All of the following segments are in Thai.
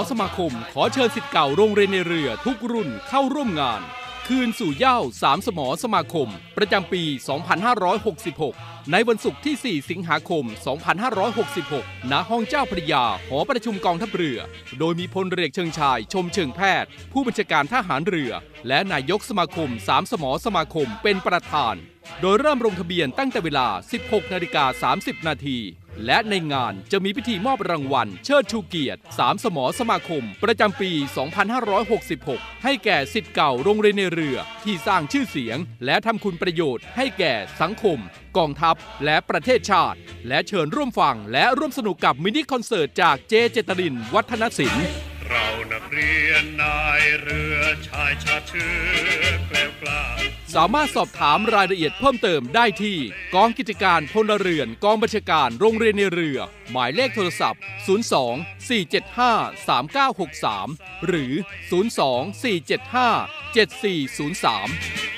สมสมอสมาคม ขอเชิญสิทธิ์เก่าโรงเรียนในเรือทุกรุ่นเข้าร่วมงาน คืนสู่เย้าสามสมอสมาคม ประจำปี 2566 ในวันศุกร์ที่ 4 สิงหาคม 2566 ณ ห้องเจ้าพระยา หอประชุมกองทัพเรือ โดยมีพลเรือเอกเชิงชาย ชมเชิงแพทย์ ผู้บัญชาการทหารเรือ และนายกสมาคมสามสมอสมาคมเป็นประธาน โดยเริ่มลงทะเบียนตั้งแต่เวลา 16นาฬิกา30 นาที และในงานจะมีพิธีมอบรางวัล เชิดชูเกียรติสามสมอสมาคม ประจำปี 2566 ให้แก่สิทธิ์เก่าโรงเรียนในเรือที่สร้างชื่อเสียง และทำคุณประโยชน์ให้แก่สังคม กองทัพ และประเทศชาติ และเชิญร่วมฟังและร่วมสนุกกับมินิคอนเสิร์ตจากเจเจตริน วัฒนศิลป์ เรานักเรียนนายเรือชายชาเชื้อแกล้วกล้าสามารถสอบถามรายละเอียดเพิ่มเติมได้ที่ กองกิจการพลเรือนกองบัญชาการโรงเรียนในเรือ หมายเลขโทรศัพท์ 02 475 3963 หรือ 02 475 7403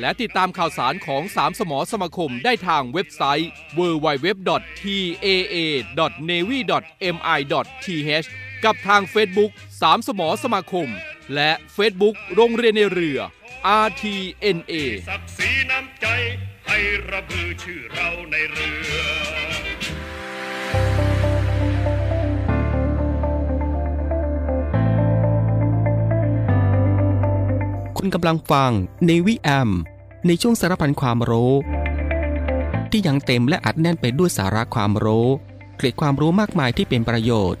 และติดตามข่าวสารของสามสมอสมาคมได้ทางเว็บไซต์ www.taa.navy.mi.th กับทาง Facebook สามสมอสมาคม และ Facebook โรงเรียนในเรือ RTNA ศักดิ์ศรีน้ำใจให้ระบือชื่อเราในเรือคุณกำลังฟังในวิแอม ในช่วงสารพันความรู้ ที่ยังเต็มและอัดแน่นไปด้วยสาระความรู้ เกร็ดความรู้มากมายที่เป็นประโยชน์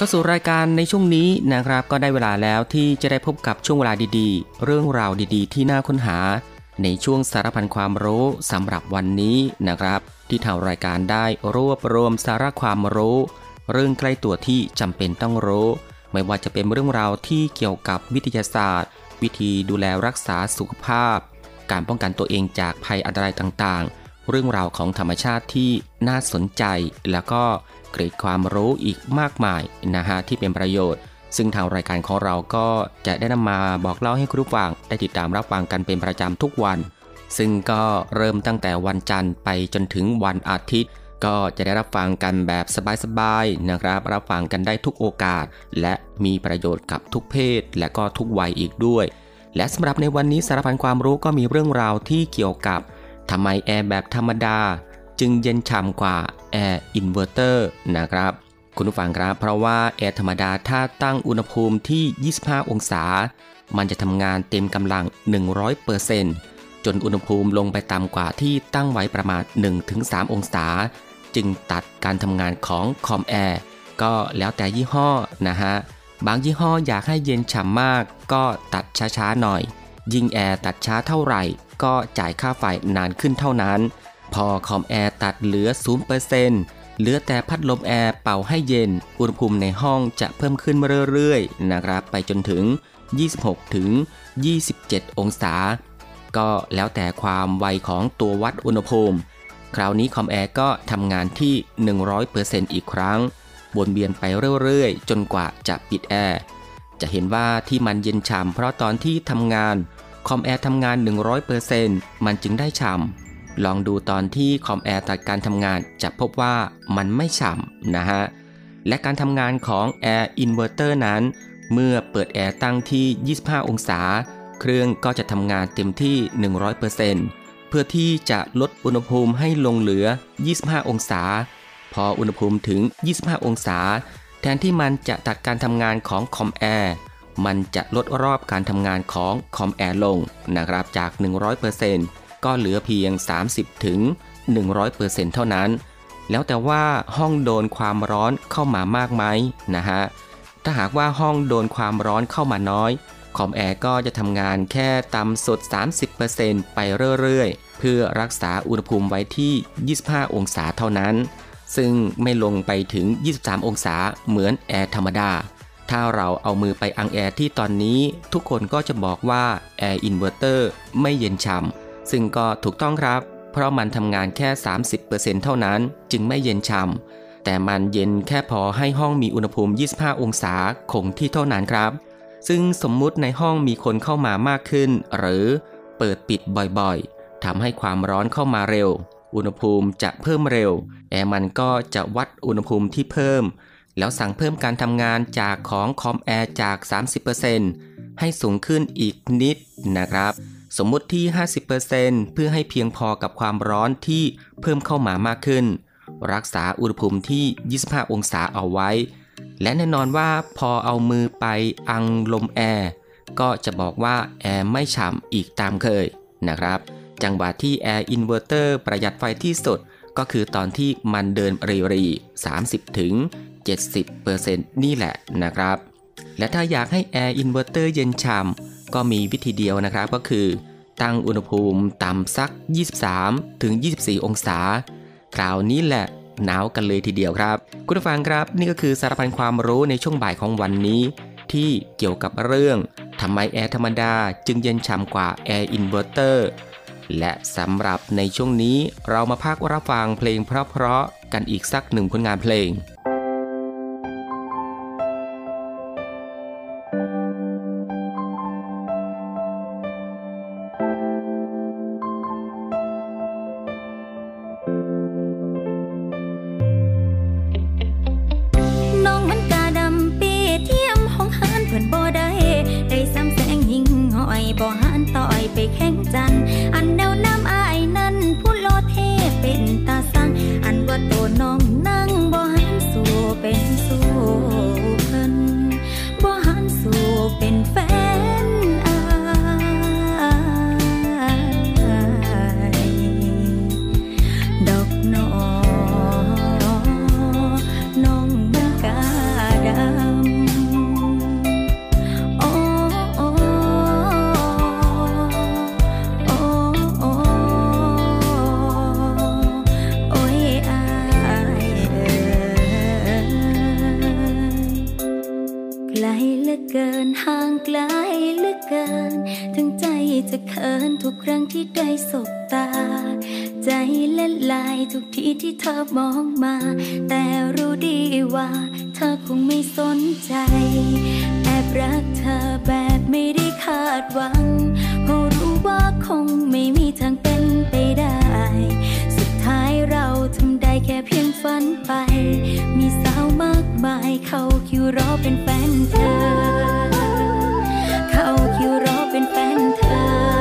เข้าสู่รายการในช่วงนี้นะครับ ก็ได้เวลาแล้วที่จะได้พบกับช่วงเวลาดีๆ เรื่องราวดีๆ ที่น่าค้นหา ในช่วงสารพันความรู้สำหรับวันนี้นะครับ ที่ทางรายการได้รวบรวมสาระความรู้ เรื่องใกล้ตัวที่จำเป็นต้องรู้ ไม่ว่าจะเป็นเรื่องราวที่เกี่ยวกับวิทยาศาสตร์ วิธีดูแลรักษาสุขภาพ การป้องกันตัวเองจากภัยอันตรายต่างๆ เรื่องราวของธรรมชาติที่น่าสนใจแล้วก็ เกร็ดความรู้อีกมากมายนะฮะที่เป็นประโยชน์ ซึ่งทางรายการของเราก็จะได้นำมาบอกเล่าให้คุณผู้ฟังได้ติดตามรับฟังกันเป็นประจำทุกวัน ซึ่งก็เริ่มตั้งแต่วันจันทร์ไปจนถึงวันอาทิตย์ก็จะได้รับฟังกันแบบสบายๆนะครับ รับฟังกันได้ทุกโอกาส และมีประโยชน์กับทุกเพศ และก็ทุกวัยอีกด้วย และสำหรับในวันนี้สารพันความรู้ก็มีเรื่องราวที่เกี่ยวกับทำไมแอร์แบบธรรมดา จึงเย็นฉ่ำกว่าแอร์อินเวอร์เตอร์นะครับ คุณผู้ฟังครับ เพราะว่าแอร์ธรรมดาถ้าตั้งอุณหภูมิที่ 25 องศา มันจะทำงานเต็มกำลัง 100%จนอุณหภูมิลงไปต่ำกว่าที่ตั้งไว้ประมาณ 1-3 องศา จึงตัดการทำงานของคอมแอร์ก็แล้วแต่ยี่ห้อนะฮะ บางยี่ห้ออยากให้เย็นฉ่ำมากก็ตัดช้าๆหน่อย ยิ่งแอร์ตัดช้าเท่าไหร่ ก็จ่ายค่าไฟนานขึ้นเท่านั้น พอคอมแอร์ตัดเหลือ 0%เหลือแต่พัดลมแอร์เป่าให้เย็น อุณหภูมิในห้องจะเพิ่มขึ้นเรื่อยๆ นะครับ ไปจนถึง 26 ถึง 27 องศา ก็แล้วแต่ความไวของตัววัดอุณหภูมิ คราวนี้คอมแอร์ก็ทำงานที่ 100%อีกครั้ง วนเวียนไปเรื่อยๆ จนกว่าจะปิดแอร์ จะเห็นว่าที่มันเย็นฉ่ำเพราะตอนที่ทำงาน คอมแอร์ทำงาน 100%มันจึงได้ฉ่ำ ลองดูตอนที่คอมแอร์ตัดการทำงานจะพบว่ามันไม่ฉ่ำนะฮะ และการทำงานของแอร์อินเวอร์เตอร์นั้น เมื่อเปิดแอร์ตั้งที่ 25 องศา เครื่องก็จะทำงานเต็มที่ 100%เพื่อที่จะลดอุณหภูมิให้ลงเหลือ 25 องศา พออุณหภูมิถึง 25 องศา แทนที่มันจะตัดการทำงานของคอมแอร์มันจะลดรอบการทำงานของคอมแอร์ลงนะครับจาก 100% ก็เหลือเพียง 30ถึง100%เท่านั้น แล้วแต่ว่าห้องโดนความร้อนเข้ามามากไหมนะฮะ ถ้าหากว่าห้องโดนความร้อนเข้ามาน้อย คอมแอร์ก็จะทำงานแค่ต่ำสุด 30%ไปเรื่อยๆ เพื่อรักษาอุณหภูมิไว้ที่ 25 องศาเท่านั้น ซึ่งไม่ลงไปถึง 23 องศาเหมือนแอร์ธรรมดา ถ้าเราเอามือไปอังแอร์ที่ตอนนี้ ทุกคนก็จะบอกว่าแอร์อินเวอร์เตอร์ไม่เย็นฉ่ำ ซึ่งก็ถูกต้องครับ เพราะมันทำงานแค่ 30%เท่านั้น จึงไม่เย็นฉ่ำแต่มันเย็นแค่พอให้ห้องมีอุณหภูมิ 25 องศาคงที่เท่านั้นครับ ซึ่งสมมุติในห้องมีคนเข้ามามากขึ้น หรือเปิดปิดบ่อยๆทำให้ความร้อนเข้ามาเร็ว อุณหภูมิจะเพิ่มเร็ว แอร์มันก็จะวัดอุณหภูมิที่เพิ่ม แล้วสั่งเพิ่มการทำงานจากของคอมแอร์จาก 30%ให้สูงขึ้นอีกนิดนะครับ สมมุติที่ 50%เพื่อให้เพียงพอกับความร้อนที่เพิ่มเข้ามามากขึ้น รักษาอุณหภูมิที่ 25 องศาเอาไว้ และแน่นอนว่าพอเอามือไปอังลมแอร์ ก็จะบอกว่าแอร์ไม่ฉ่ำอีกตามเคยนะครับ จังหวะที่แอร์อินเวอร์เตอร์ประหยัดไฟที่สุด ก็คือตอนที่มันเดินรี่ๆ 30 ถึง 70%นี่แหละนะครับ และถ้าอยากให้แอร์อินเวอร์เตอร์เย็นฉ่ำ ก็มีวิธีเดียวนะครับก็คือ ตั้งอุณหภูมิต่ำสัก 23 ถึง 24 องศา คราวนี้แหละหนาวกันเลยทีเดียวครับ คุณผู้ฟังครับ นี่ก็คือสารพันความรู้ในช่วงบ่ายของวันนี้ ที่เกี่ยวกับเรื่องทำไมแอร์ธรรมดาจึงเย็นฉ่ำกว่าแอร์อินเวอร์เตอร์และสำหรับในช่วงนี้เรามาพักรับฟังเพลงเพราะๆกันอีกสักหนึ่งผลงานเพลง ทุกทีที่เธอมองมา แต่รู้ดีว่า เธอคงไม่สนใจ แอบรักเธอแบบไม่ได้คาดหวังเพราะรู้ว่าคงไม่มีทางเป็นไปได้ สุดท้ายเราทำได้แค่เพียงฝันไป มีสาวมากมายเข้าคิวรอเป็นแฟนเธอ เข้าคิวรอเป็นแฟนเธอ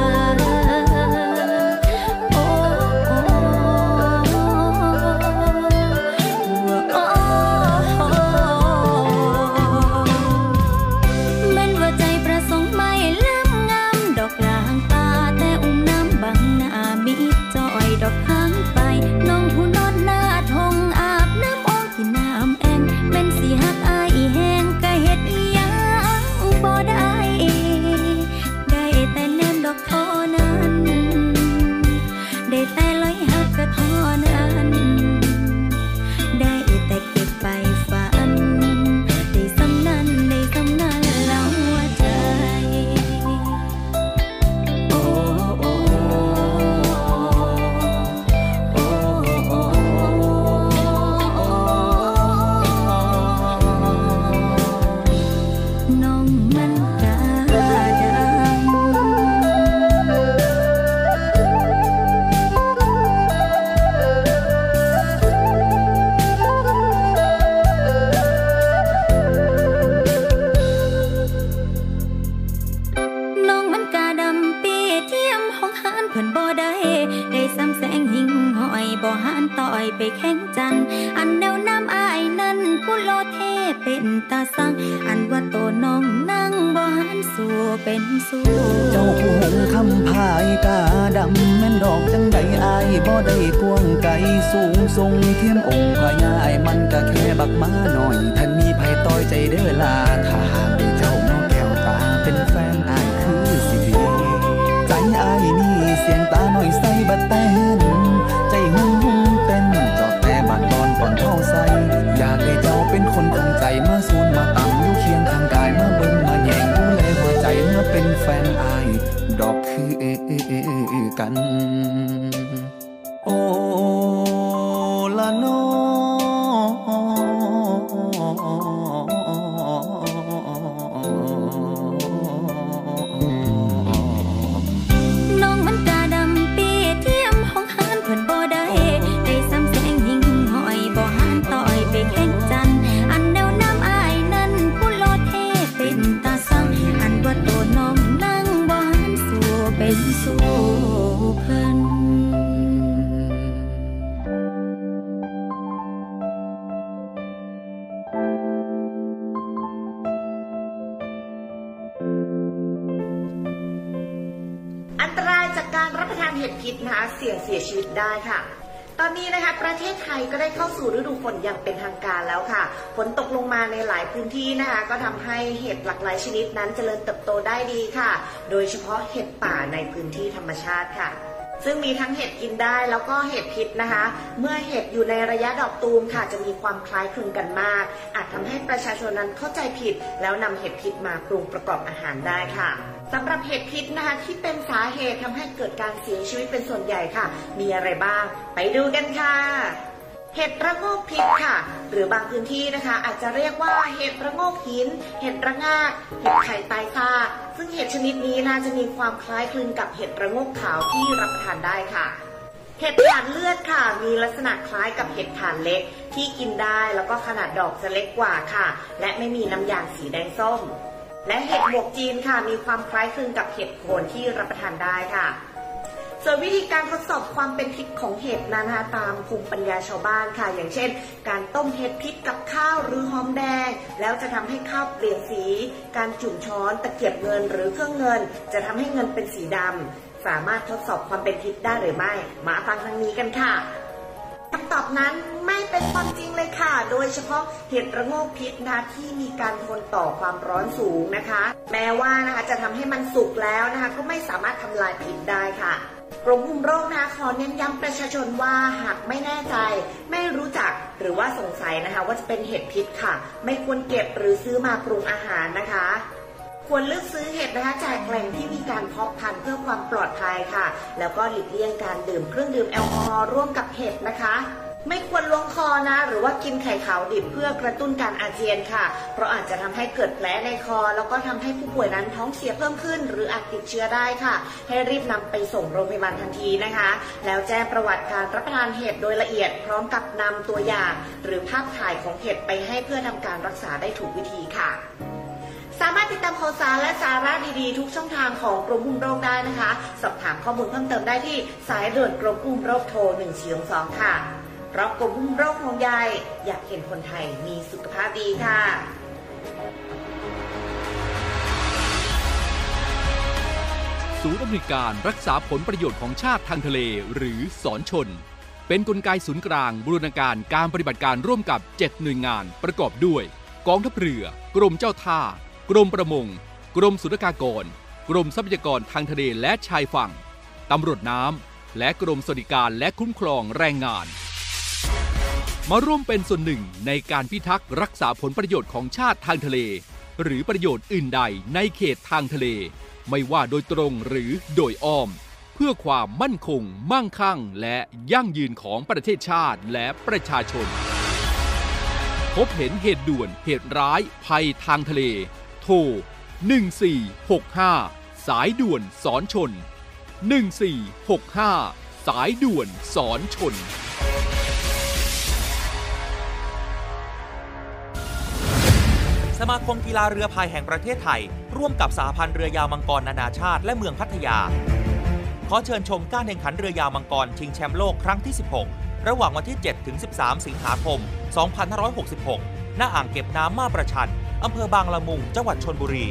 ได้กวงไกลสูงทรงเทียมองค์พญายมันก็แค่บักมาหน่อยท่านมีภัยต้อยใจเด้อลาถ้าง นะคะเสี่ยงเสียชีวิตได้ค่ะตอนนี้นะคะประเทศไทยก็ได้เข้าสู่ฤดูฝนอย่างเป็นทางการแล้วค่ะฝนตกลงมาในหลายพื้นที่นะคะ ก็ทำให้เห็ดหลากหลายชนิดนั้นเจริญเติบโตได้ดีค่ะ โดยเฉพาะเห็ดป่าในพื้นที่ธรรมชาติค่ะ ซึ่งมีทั้งเห็ดกินได้แล้วก็เห็ดพิษนะคะ เมื่อเห็ดอยู่ในระยะดอกตูมค่ะ จะมีความคล้ายคลึงกันมาก อาจทำให้ประชาชนนั้นเข้าใจผิด แล้วนำเห็ดพิษมาปรุงประกอบอาหารได้ค่ะสำหรับเห็ดพิษนะคะที่เป็นสาเหตุทำให้เกิดการเสียชีวิตเป็นส่วนใหญ่ค่ะ มีอะไรบ้าง ไปดูกันค่ะ เห็ดระโงกพิษค่ะ หรือบางพื้นที่นะคะ อาจจะเรียกว่าเห็ดระโงกหิน เห็ดระงากเห็ดไข่ตายซากซึ่งเห็ดชนิดนี้นะจะมีความคล้ายคลึงกับเห็ดระโงกขาวที่รับประทานได้ค่ะเห็ดถ่านเลือดค่ะ มีลักษณะคล้ายกับเห็ดถ่านเล็ก ที่กินได้แล้วก็ขนาดดอกจะเล็กกว่าค่ะ และไม่มีน้ำยางสีแดงส้ม และเห็ดหมวกจีนค่ะ มีความคล้ายคลึงกับเห็ดโคนที่รับประทานได้ค่ะ ส่วนวิธีการทดสอบความเป็นพิษของเห็ดนั้นนะคะตามภูมิปัญญาชาวบ้านค่ะ อย่างเช่น การต้มเห็ดพิษกับข้าวหรือหอมแดง แล้วจะทำให้ข้าวเปลี่ยนสี การจุ่มช้อนตะเกียบเงินหรือเครื่องเงิน จะทำให้เงินเป็นสีดำสามารถทดสอบความเป็นพิษได้หรือไม่ มาฟังทางนี้กันค่ะคำตอบนั้นไม่เป็นความจริงเลยค่ะ โดยเฉพาะเห็ดระโงกพิษนะที่มีการทนต่อความร้อนสูงนะคะ แม้ว่านะคะจะทำให้มันสุกแล้วนะคะก็ไม่สามารถทำลายพิษได้ค่ะ กรมคุมโรคนะคะขอเน้นย้ำประชาชนว่าหากไม่แน่ใจ ไม่รู้จักหรือว่าสงสัยนะคะ ว่าจะเป็นเห็ดพิษค่ะ ไม่ควรเก็บหรือซื้อมาปรุงอาหารนะคะ ควรเลือกซื้อเห็ดนะคะจากแหล่งที่มีการเพาะพันธุ์เพื่อความปลอดภัยค่ะ แล้วก็หลีกเลี่ยงการดื่มเครื่องดื่มแอลกอฮอล์ร่วมกับเห็ดนะคะ ไม่ควรล้วงคอนะ หรือว่ากินไข่ขาวดิบเพื่อกระตุ้นการอาเจียนค่ะ เพราะอาจจะทำให้เกิดแผลในคอ แล้วก็ทำให้ผู้ป่วยนั้นท้องเสียเพิ่มขึ้น หรืออาจติดเชื้อได้ค่ะ ให้รีบนำไปส่งโรงพยาบาลทันทีนะคะ แล้วแจ้งประวัติการรับประทานเห็ดโดยละเอียด พร้อมกับนำตัวอย่าง หรือภาพถ่ายของเห็ดไปให้เพื่อทำการรักษาได้ถูกวิธีค่ะสามารถติดตามข่าวสารและสาระดีๆ ทุกช่องทางของกรมคุมโรคได้นะคะ สอบถามข้อมูลเพิ่มเติมได้ที่สายด่วนกรมคุมโรคโทร 1422 ค่ะ เพราะกรมคุมโรคห่วงใยอยากเห็นคนไทยมีสุขภาพดีค่ะศูนย์อำนวยการรักษาผลประโยชน์ของชาติทางทะเลหรือสอนชน เป็นนกลไกศูนย์กลางบูรณาการการปฏิบัติการร่วมกับ 7 หน่วยงานประกอบด้วย กองทัพเรือ กรมเจ้าท่า กรมประมง กรมศุลกากร กรมทรัพยากรทางทะเลและชายฝั่ง ตำรวจน้ำและกรมสวัสดิการและคุ้มครองแรงงาน มาร่วมเป็นส่วนหนึ่งในการพิทักษ์รักษาผลประโยชน์ของชาติทางทะเล หรือประโยชน์อื่นใดในเขตทางทะเล ไม่ว่าโดยตรงหรือโดยอ้อม เพื่อความมั่นคง มั่งคั่ง และยั่งยืนของประเทศชาติและประชาชน พบเห็นเหตุด่วนเหตุร้าย ภัยทางทะเล โทร 1465 สายด่วนสอนชน 1465 สายด่วนสอนชน สมาคมกีฬาเรือพายแห่งประเทศไทย ร่วมกับสหพันธ์เรือยาวมังกรนานาชาติ และเมืองพัทยา ขอเชิญชมการแข่งขันเรือยาวมังกรชิงแชมป์โลกครั้งที่ 16 ระหว่างวันที่ 7 ถึง 13 สิงหาคม 2566 ณ อ่างเก็บน้ำมาประชัน อำเภอบางละมุง จังหวัดชนบุรี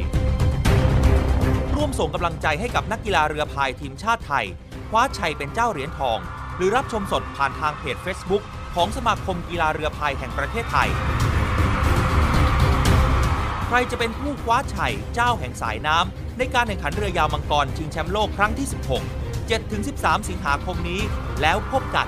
ร่วมส่งกำลังใจให้กับนักกีฬาเรือพายทีมชาติไทย คว้าชัยเป็นเจ้าเหรียญทอง หรือรับชมสดผ่านทางเพจ Facebook ของสมาคมกีฬาเรือพายแห่งประเทศไทย ใครจะเป็นผู้คว้าชัยเจ้าแห่งสายน้ำในการแข่งขันเรือยาวมังกรชิงแชมป์โลกครั้งที่ 16 7-13 สิงหาคมนี้ แล้วพบกัน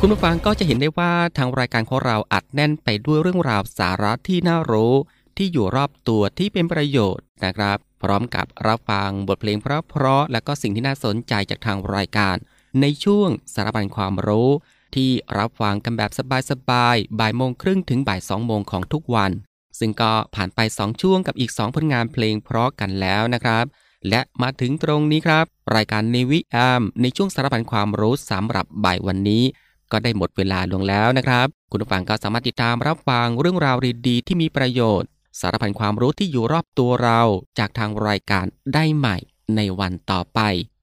คุณผู้ฟังก็จะเห็นได้ว่าทางรายการของเราอัดแน่นไปด้วยเรื่องราวสาระที่น่ารู้ ที่อยู่รอบตัวที่เป็นประโยชน์นะครับ พร้อมกับรับฟังบทเพลงเพราะๆและก็สิ่งที่น่าสนใจจากทางรายการ ในช่วงสารบัญความรู้ ที่รับฟังกันแบบสบายๆ บ่ายโมงครึ่งถึงบ่ายสองโมงของทุกวัน ซึ่งก็ผ่านไป 2 ช่วงกับอีก 2 ผลงานเพลงเพราะกันแล้วนะครับ และมาถึงตรงนี้ครับ รายการในวิแอมในช่วงสารพันความรู้สำหรับบ่ายวันนี้ ก็ได้หมดเวลาลงแล้วนะครับ คุณผู้ฟังก็สามารถติดตามรับฟังเรื่องราวดีๆที่มีประโยชน์ สารพันความรู้ที่อยู่รอบตัวเราจากทางรายการได้ใหม่ในวันต่อไป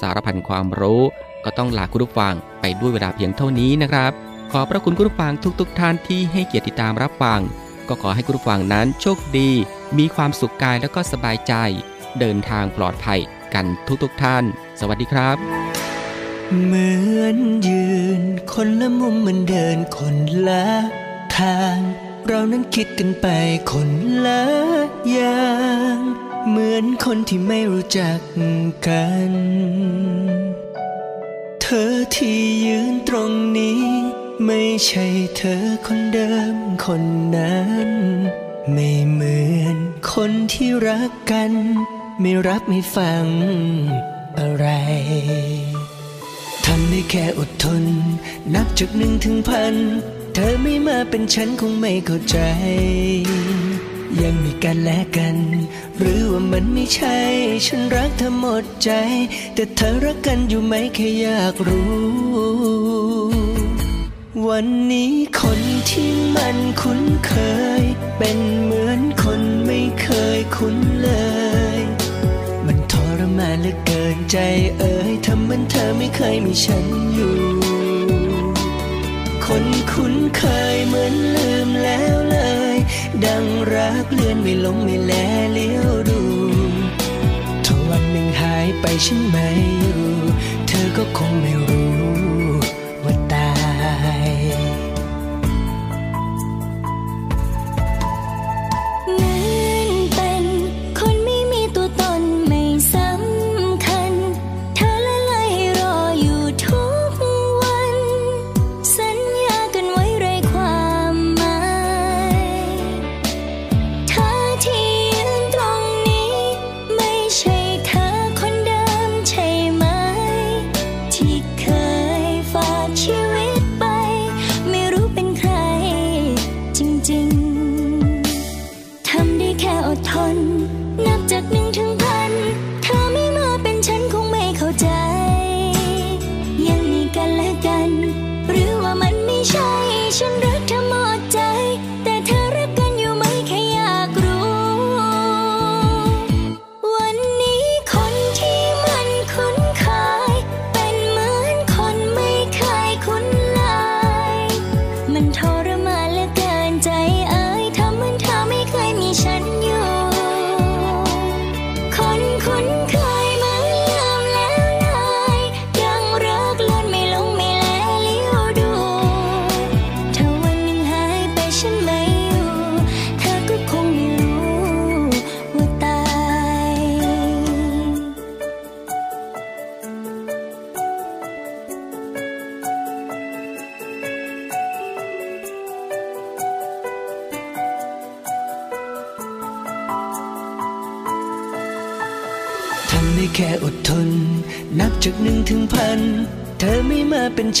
สารพันความรู้ก็ต้องลาคุณผู้ฟังไปด้วยเวลาเพียงเท่านี้นะครับ ขอพระคุณคุณผู้ฟังทุกๆทท่านที่ให้เกียรติติดตามรับฟัง ก็ขอให้คุณผู้ฟังนั้นโชคดี มีความสุขกายแล้วก็สบายใจ เดินทางปลอดภัยกันทุกๆทท่าน สวัสดีครับ เหมือนยืน คนละมุมเหมือนเดินคนละทาง เรานั้นคิดกันไปคนละอย่าง เหมือนคนที่ไม่รู้จักกัน เธอที่ยืนตรงนี้ ไม่ใช่เธอคนเดิมคนนั้น ไม่เหมือนคนที่รักกัน ไม่รับไม่ฟังอะไรทำได้แค่อดทน นับจากหนึ่งถึงพัน เธอไม่มาเป็นฉันคงไม่เข้าใจ ยังมีกันและกัน หรือว่ามันไม่ใช่ ฉันรักเธอหมดใจ แต่เธอรักกันอยู่ไหมแค่อยากรู้ วันนี้คนที่มันคุ้นเคย เป็นเหมือนคนไม่เคยคุ้นเลย มันทรมานเหลือเกินใจเอ่ยทำเหมือนเธอไม่เคยมีฉันอยู่ คนคุ้นเคยเหมือนลืมแล้ว ดังรักเลื่อนไม่ลงไม่แลเลี้ยวดูถ้าวันหนึ่งหายไปฉันไม่อยู่เธอก็คงไม่รู้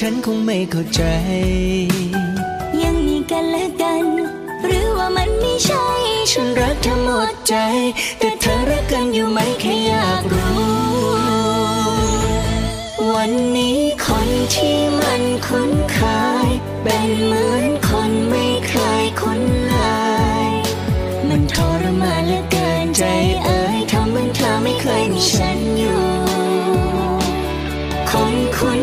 ฉันคงไม่เข้าใจ ยังมีกันและกัน หรือว่ามันไม่ใช่ ฉันรักเธอหมดใจ แต่เธอรักกันอยู่ไหมแค่อยากรู้ วันนี้คนที่มันคุ้นเคยเป็นเหมือนคนไม่เคยคุ้นเลยมันทรมานเหลือเกินใจเอ่ยทำเหมือนเธอไม่เคยมีฉันอยู่ คนคุ้น